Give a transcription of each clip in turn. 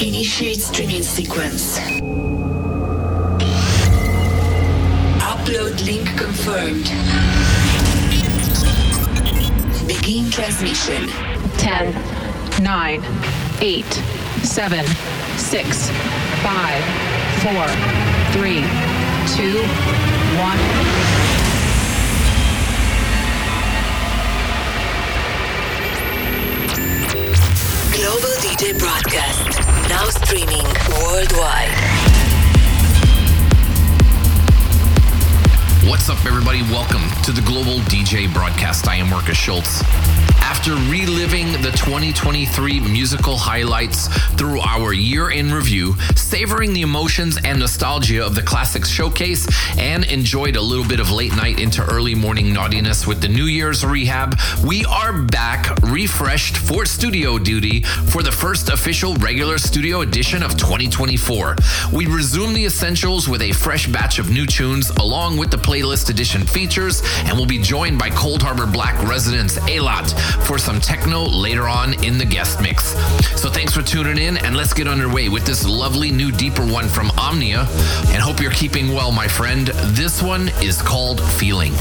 Initiate streaming sequence. Upload link confirmed. Begin transmission. 10, 9, 8, 7, 6, 5, 4, 3, 2, 1. DJ broadcast. Now streaming worldwide. What's up, everybody? Welcome to the Global DJ broadcast. I am Markus Schulz. After reliving the 2023 musical highlights through our year in review, savoring the emotions and nostalgia of the Classics Showcase, and enjoyed a little bit of late night into early morning naughtiness with the New Year's rehab, we are back refreshed for studio duty for the first official regular studio edition of 2024. We resume the essentials with a fresh batch of new tunes along with the playlist edition features, and we'll be joined by Coldharbour Black residents ALAT for some techno later on in the guest mix. So thanks for tuning in, and let's get underway with this lovely new deeper one from Omnia. And hope you're keeping well, my friend. This one is called Feeling.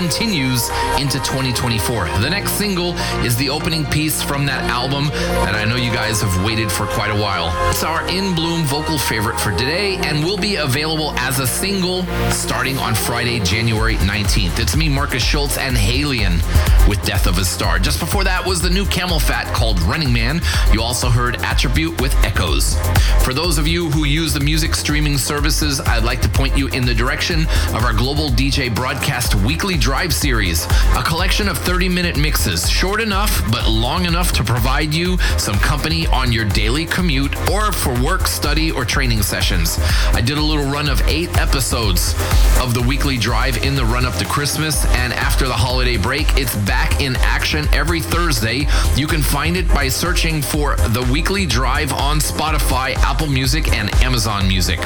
Continues into 2024. The next single is the opening piece from that album that I know you guys have waited for quite a while. It's our in bloom vocal favorite for today and will be available as a single starting on Friday, January 19th. It's me, Markus Schulz, and Haliene with Death of a Star. Just before that was the new CamelPhat called Running Man. You also heard Atribut with Echoes. For those of you who use the music streaming services, I'd like to point you in the direction of our Global DJ Broadcast Weekly Drive Series, a collection of 30 minute mixes, short enough but long enough to provide you some company on your daily commute or for work, study, or training sessions. I did a little run of eight episodes of the weekly drive in the run up to Christmas, and after the holiday break, it's back in action every Thursday. You can find it by searching for the weekly drive on Spotify, Apple Music, and Amazon Music.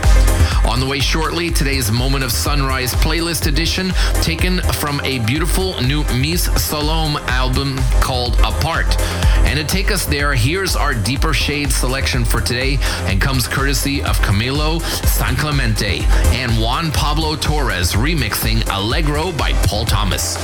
On the way shortly, today's Moment of Sunrise playlist edition, taken from a beautiful new Mees Salomé album called Apart. And to take us there, here's our Deeper Shade selection for today and comes courtesy of Camilo San Clemente and Juan Pablo Torrez remixing Allegro by Paul Thomas.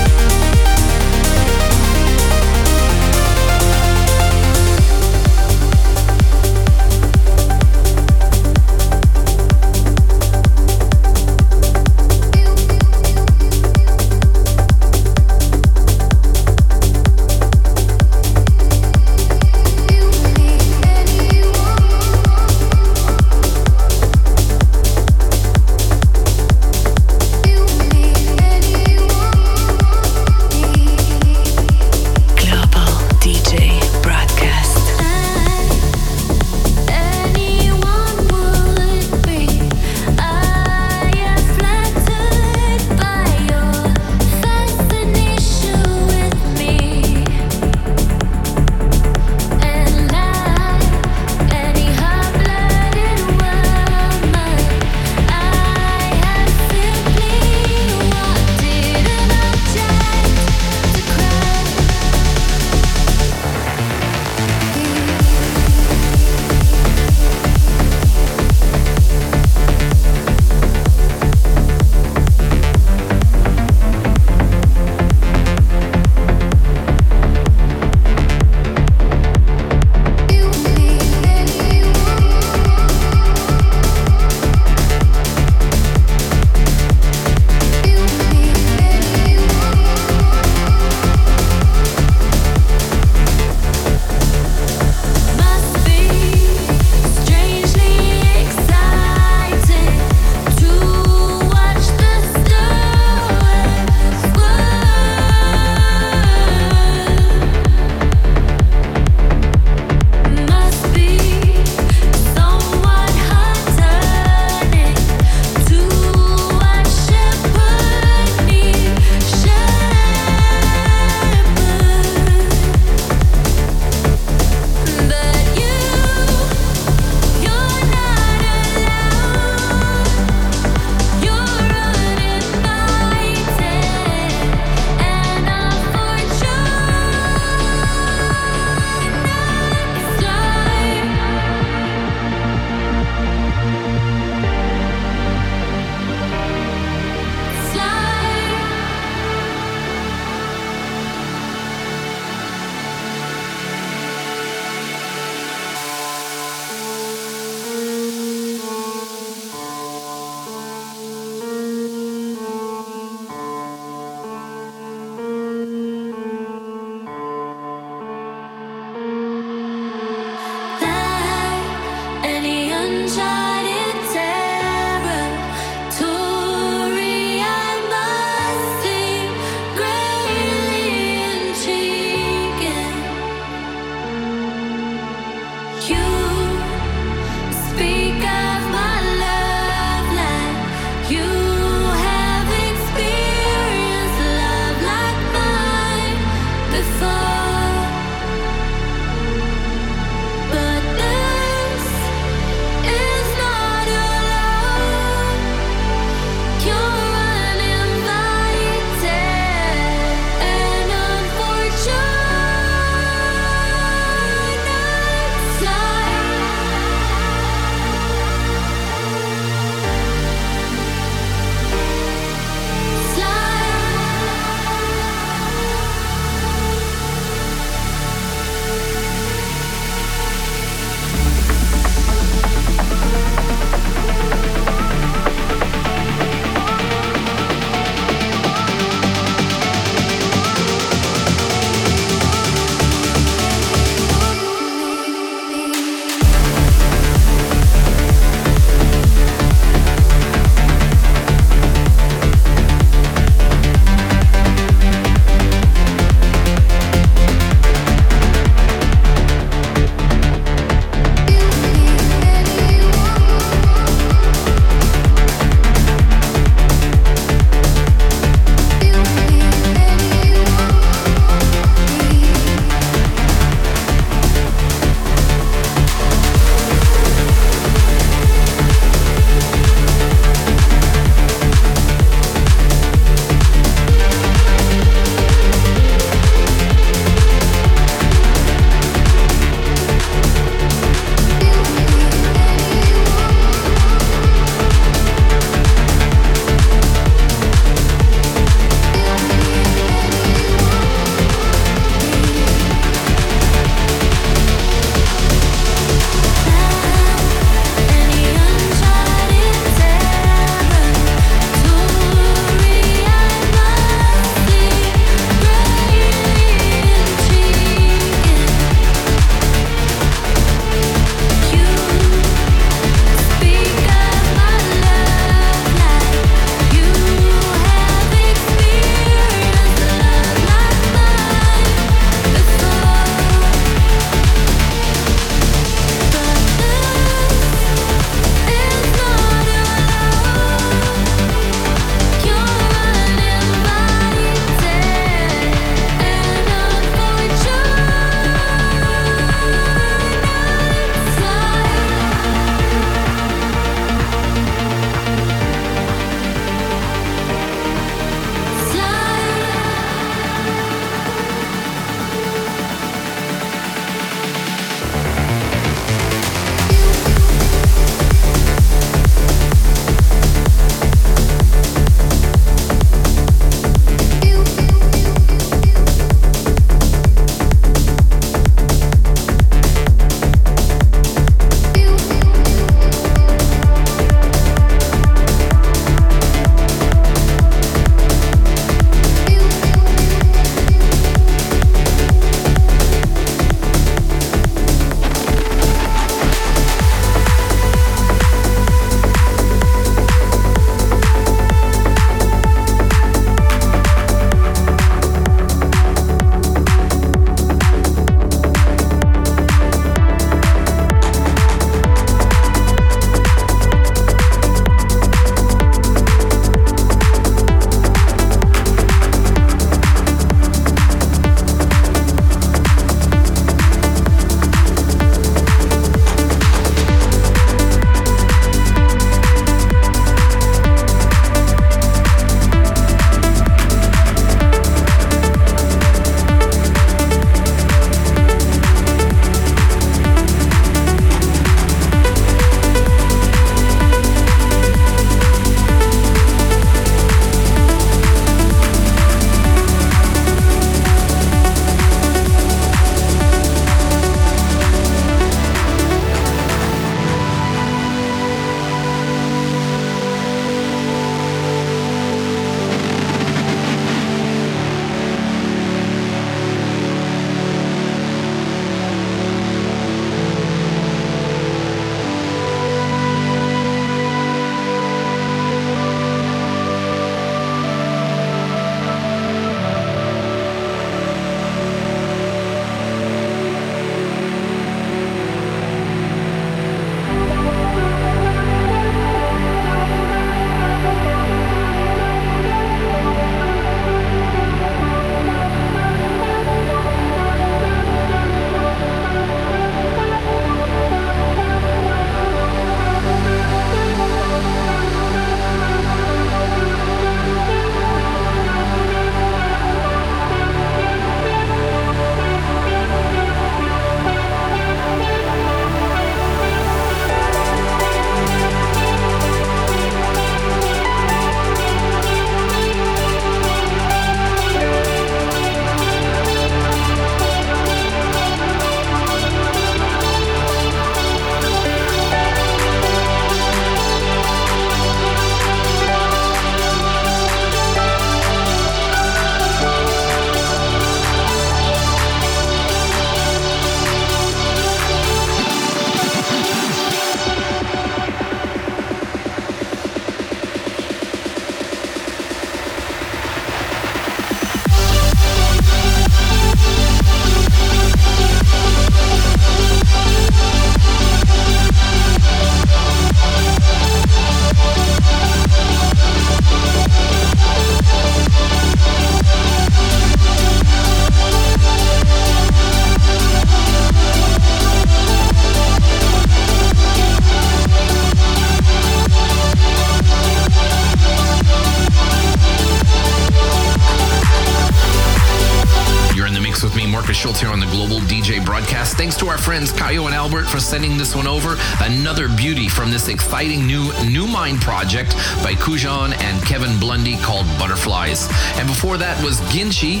Sending this one over. Another beauty from this exciting new nümind project by Kojun and Kevin Blundy called Butterflies. And before that was Ginchy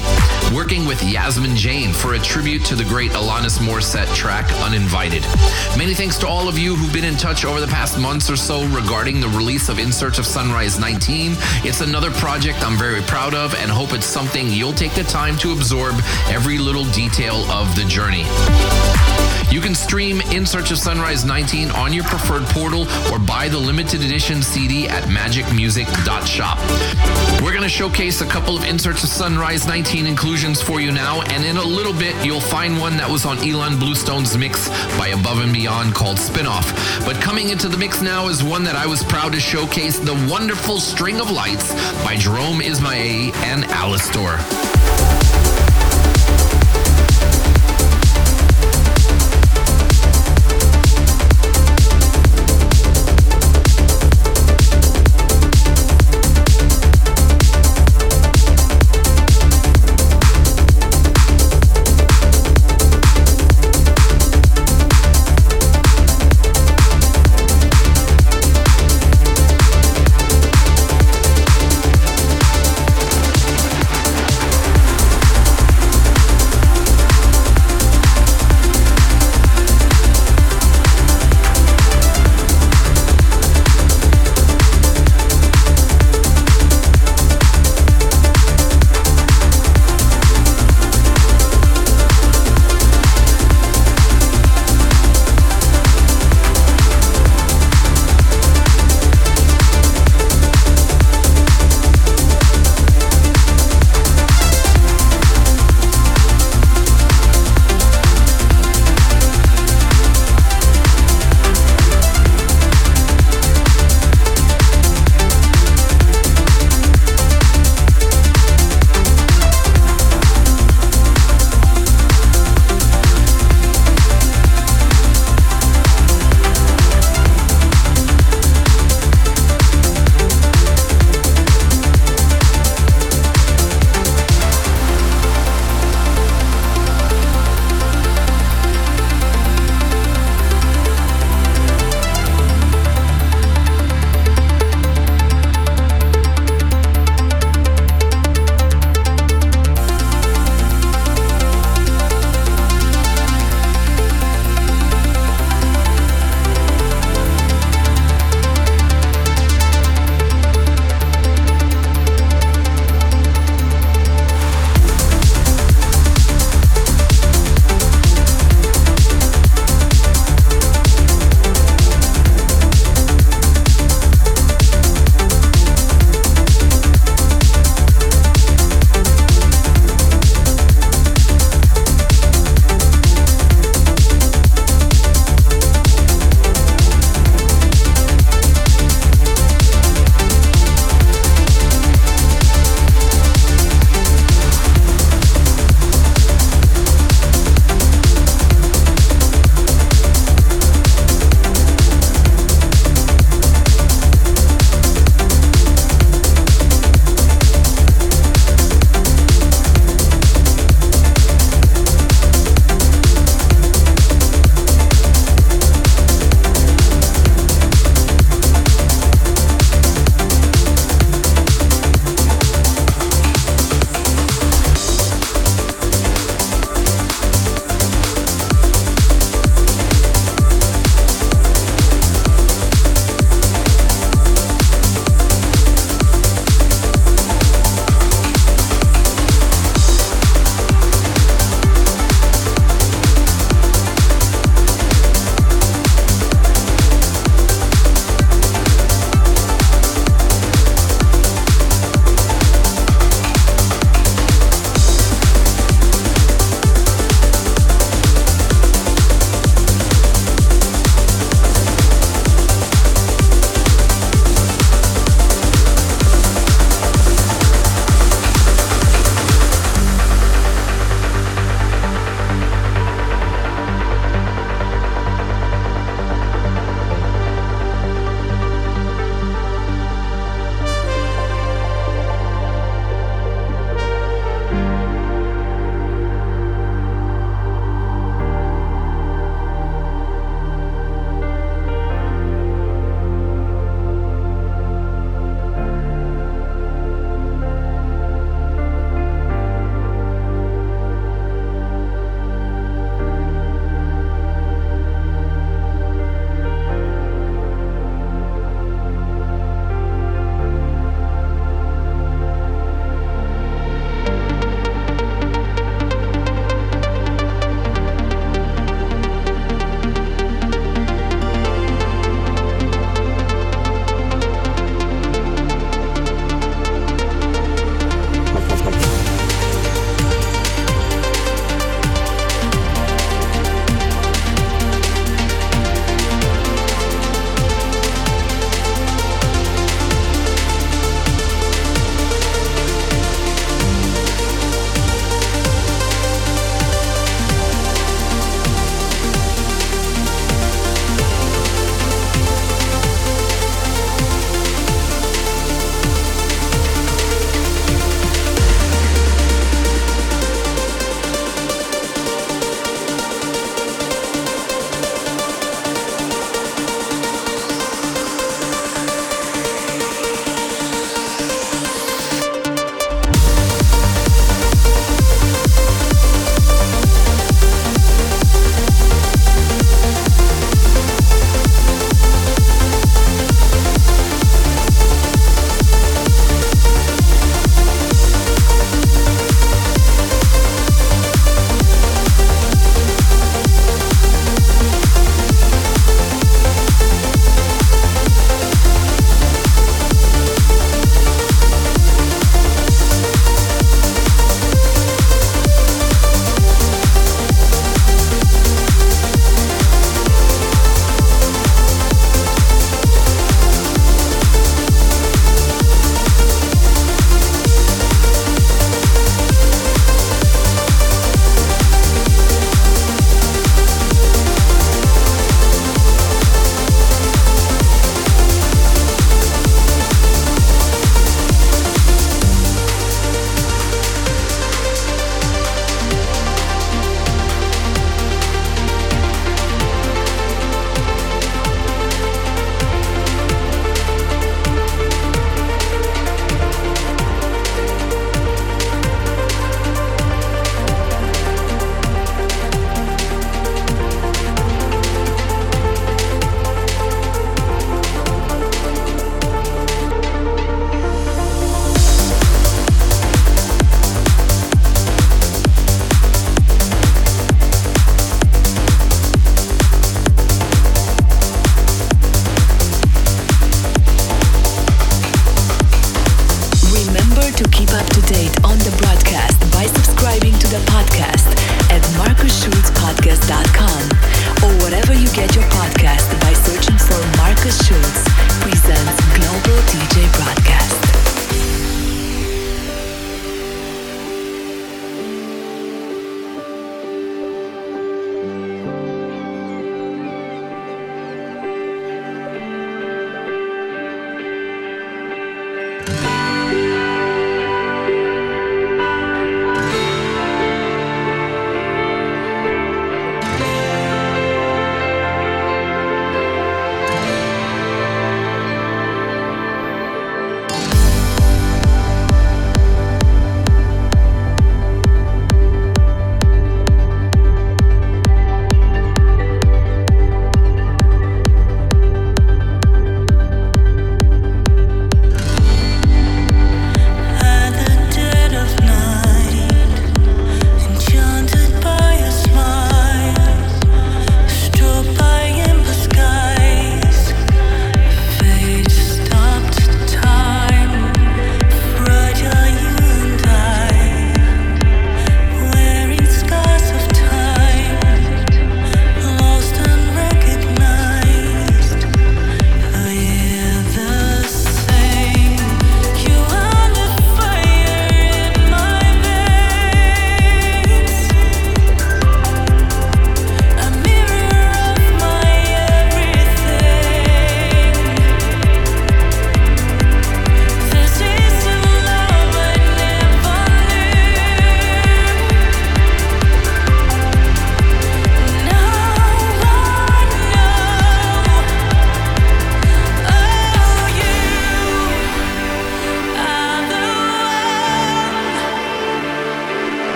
working with Yasmin Jane for a tribute to the great Alanis Morissette track Uninvited. Many thanks to all of you who've been in touch over the past months or so regarding the release of In Search of Sunrise 19. It's another project I'm very proud of and hope it's something you'll take the time to absorb every little detail of the journey. You can stream In Search of Sunrise 19 on your preferred portal or buy the limited edition CD at magicmusic.shop. We're going to showcase a couple of In Search of Sunrise 19 inclusions for you now, and in a little bit, you'll find one that was on Ilan Bluestone's mix by Above and Beyond called Spinoff. But coming into the mix now is one that I was proud to showcase the wonderful String of Lights by Jerome Isma-Ae and Alastor.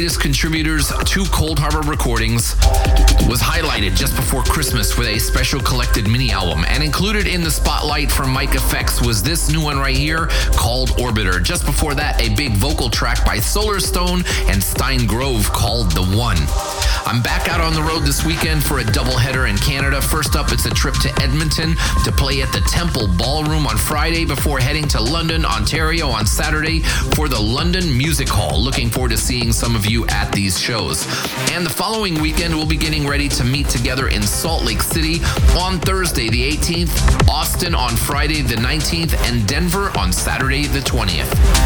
Greatest contributors to Coldharbour Recordings was highlighted just before Christmas with a special collected mini album. And included in the spotlight from Mike EFEX was this new one right here called Orbiter. Just before that, a big vocal track by Solarstone and Stein Grove called The One. I'm back out on the road this weekend for a doubleheader in Canada. First up, it's a trip to Edmonton to play at the Temple Ballroom on Friday before heading to London, Ontario on Saturday for the London Music Hall. Looking forward to seeing some of you at these shows. And the following weekend, we'll be getting ready to meet together in Salt Lake City on Thursday, the 18th, Austin on Friday, the 19th, and Denver on Saturday, the 20th.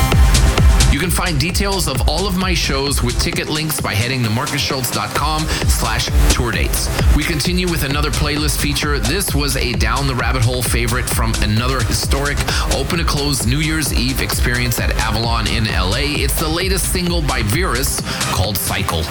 You can find details of all of my shows with ticket links by heading to markusschulz.com slash tour dates. We continue with another playlist feature. This was a down the rabbit hole favorite from another historic open to close New Year's Eve experience at Avalon in LA. It's the latest single by Virus called Cycle.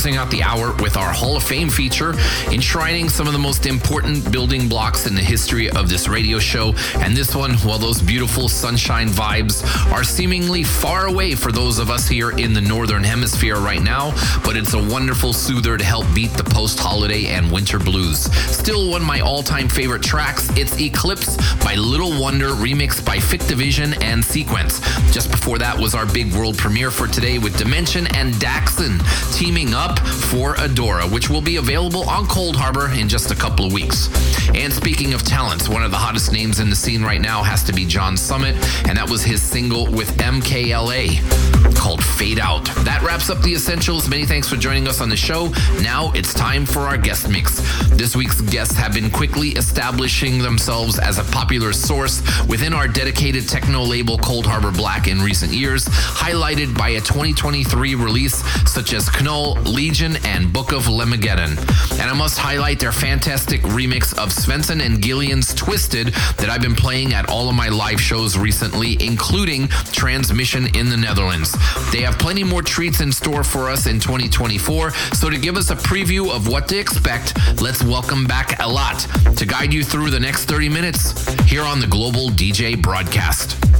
Closing out the hour Fame feature, enshrining some of the most important building blocks in the history of this radio show. And this one, while those beautiful sunshine vibes are seemingly far away for those of us here in the Northern Hemisphere right now, but it's a wonderful soother to help beat the post holiday and winter blues. Still one of my all time favorite tracks, it's Eclipse by Little Wonder, remixed by Fit Division and Sequence. Just before that was our big world premiere for today with DIM3NSION and Daxson teaming up for Adora, which will be available on Coldharbour in just a couple of weeks. And speaking of talents, one of the hottest names in the scene right now has to be John Summit, and that was his single with MKLA called Fade Out. That wraps up the essentials. Many thanks for joining us on the show. Now it's time for our guest mix. This week's guests have been quickly establishing themselves as a popular source within our dedicated techno label Coldharbour Black in recent years, highlighted by a 2023 release such as Knoll, Legion, and Book of Lemageddon. And I must highlight their fantastic remix of Svenson and Gielen's Twisted that I've been playing at all of my live shows recently, including Transmission in the Netherlands. They have plenty more treats in store for us in 2024, so to give us a preview of what to expect, let's welcome back ALAT to guide you through the next 30 minutes here on the Global DJ broadcast.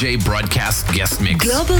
DJ Broadcast Guest Mix. Global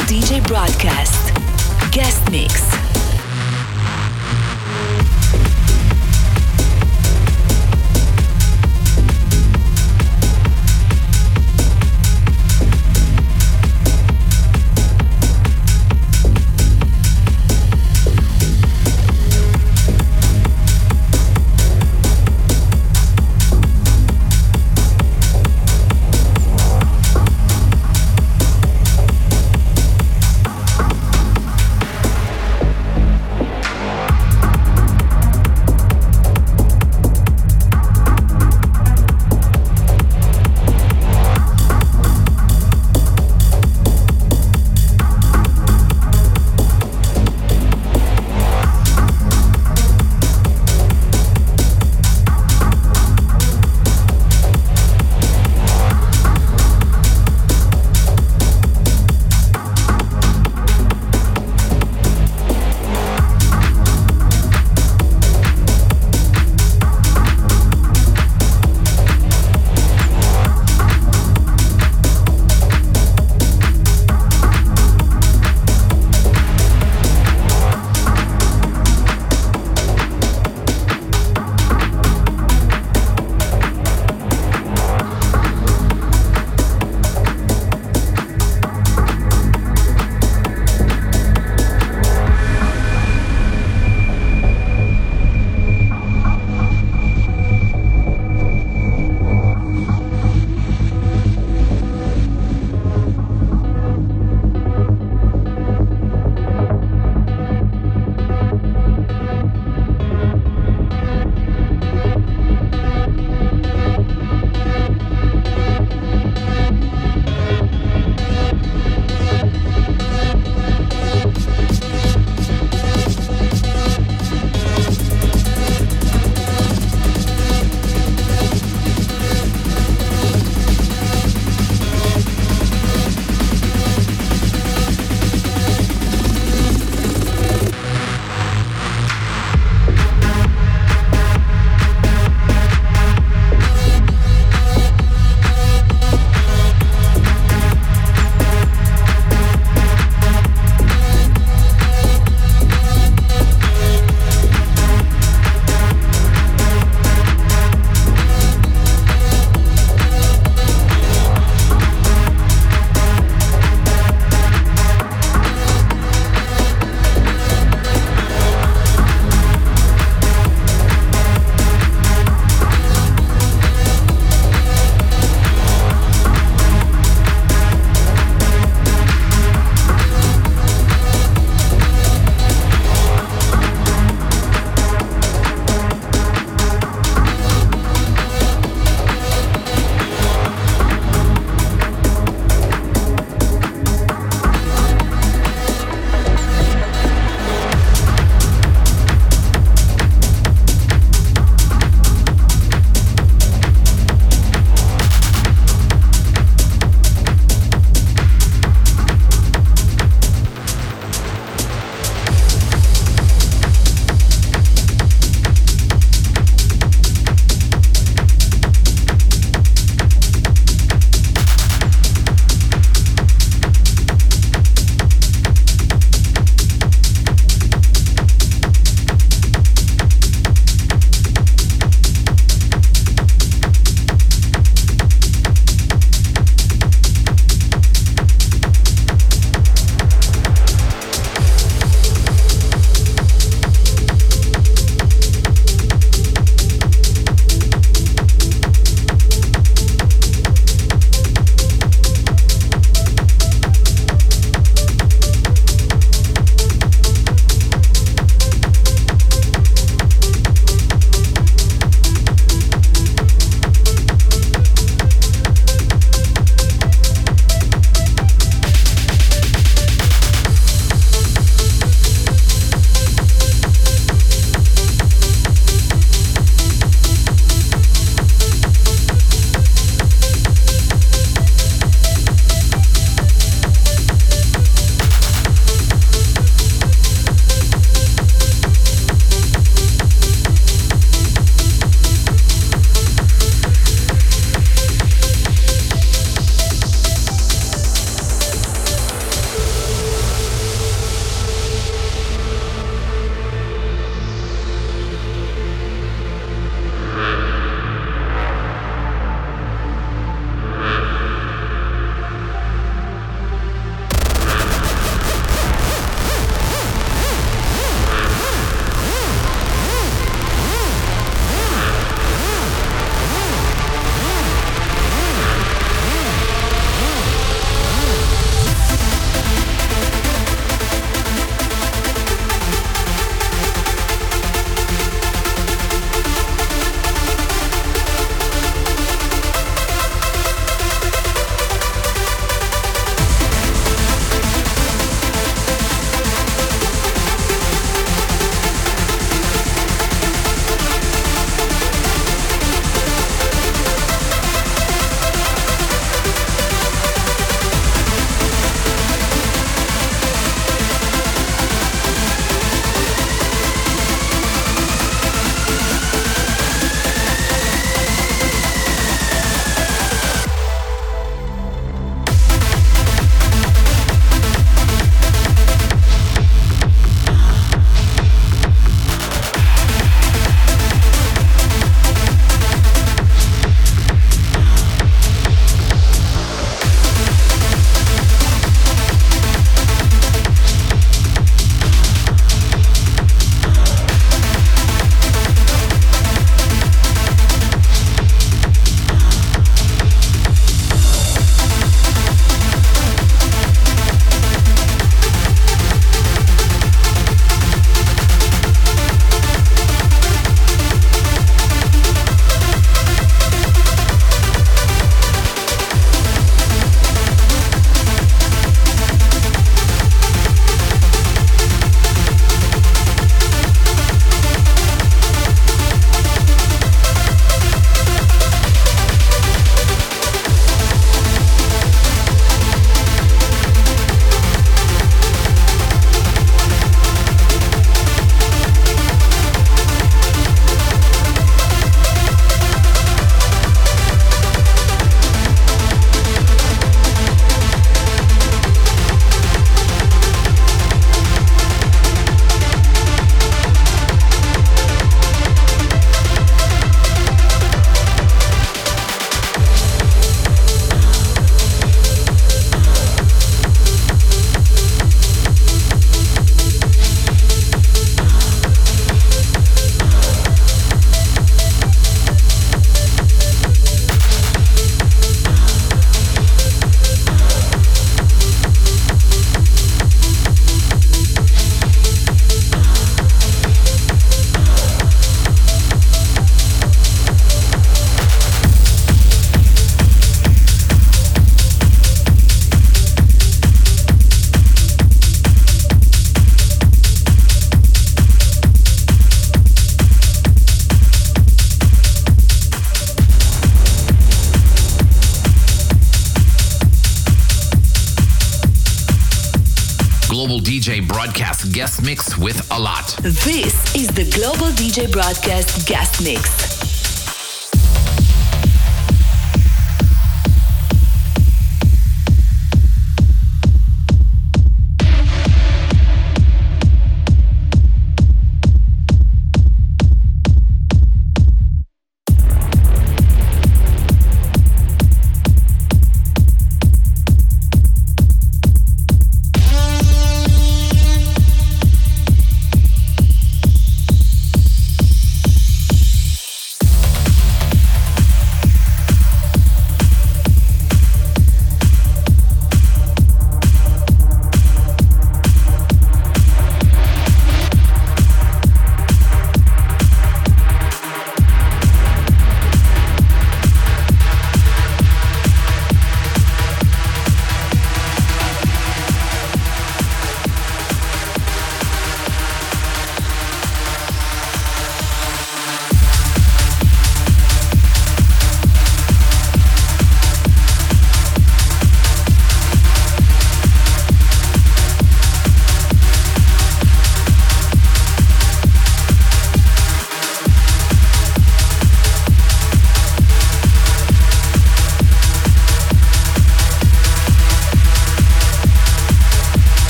Guest Mix with ALAT. This is the Global DJ Broadcast Guest Mix.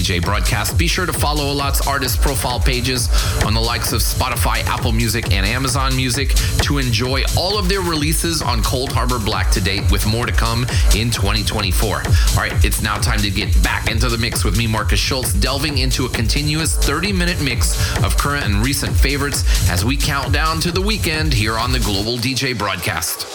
DJ broadcast. Be sure to follow ALAT's artist profile pages on the likes of Spotify, Apple Music, and Amazon Music to enjoy all of their releases on Coldharbour Black to date, with more to come in 2024. All right, it's now time to get back into the mix with me, Markus Schulz, delving into a continuous 30 minute mix of current and recent favorites as we count down to the weekend here on the Global DJ broadcast.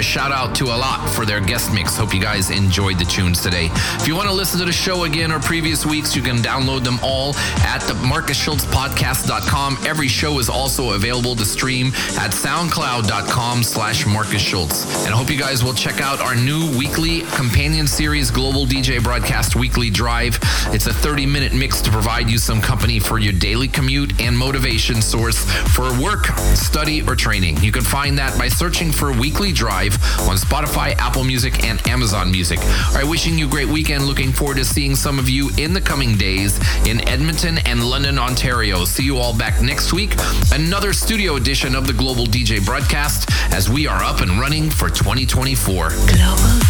A shout out to ALAT for their guest mix. Hope you guys enjoyed the tunes today. If you want to listen to the show again or previous weeks, you can download them all at the MarkusSchulzPodcast.com. Every show is also available to stream at SoundCloud.com slash Markus Schulz. And I hope you guys will check out our new weekly companion series, Global DJ Broadcast Weekly Drive. It's a 30 minute mix to provide you some company for your daily commute and motivation source for work, study, or training. You can find that by searching for Weekly Drive on Spotify, Apple Music, and Amazon Music. All right, wishing you a great weekend. Looking forward to seeing some of you in the coming days in Edmonton and London, Ontario. See you all back next week. Another studio edition of the Global DJ broadcast as we are up and running for 2024. Global.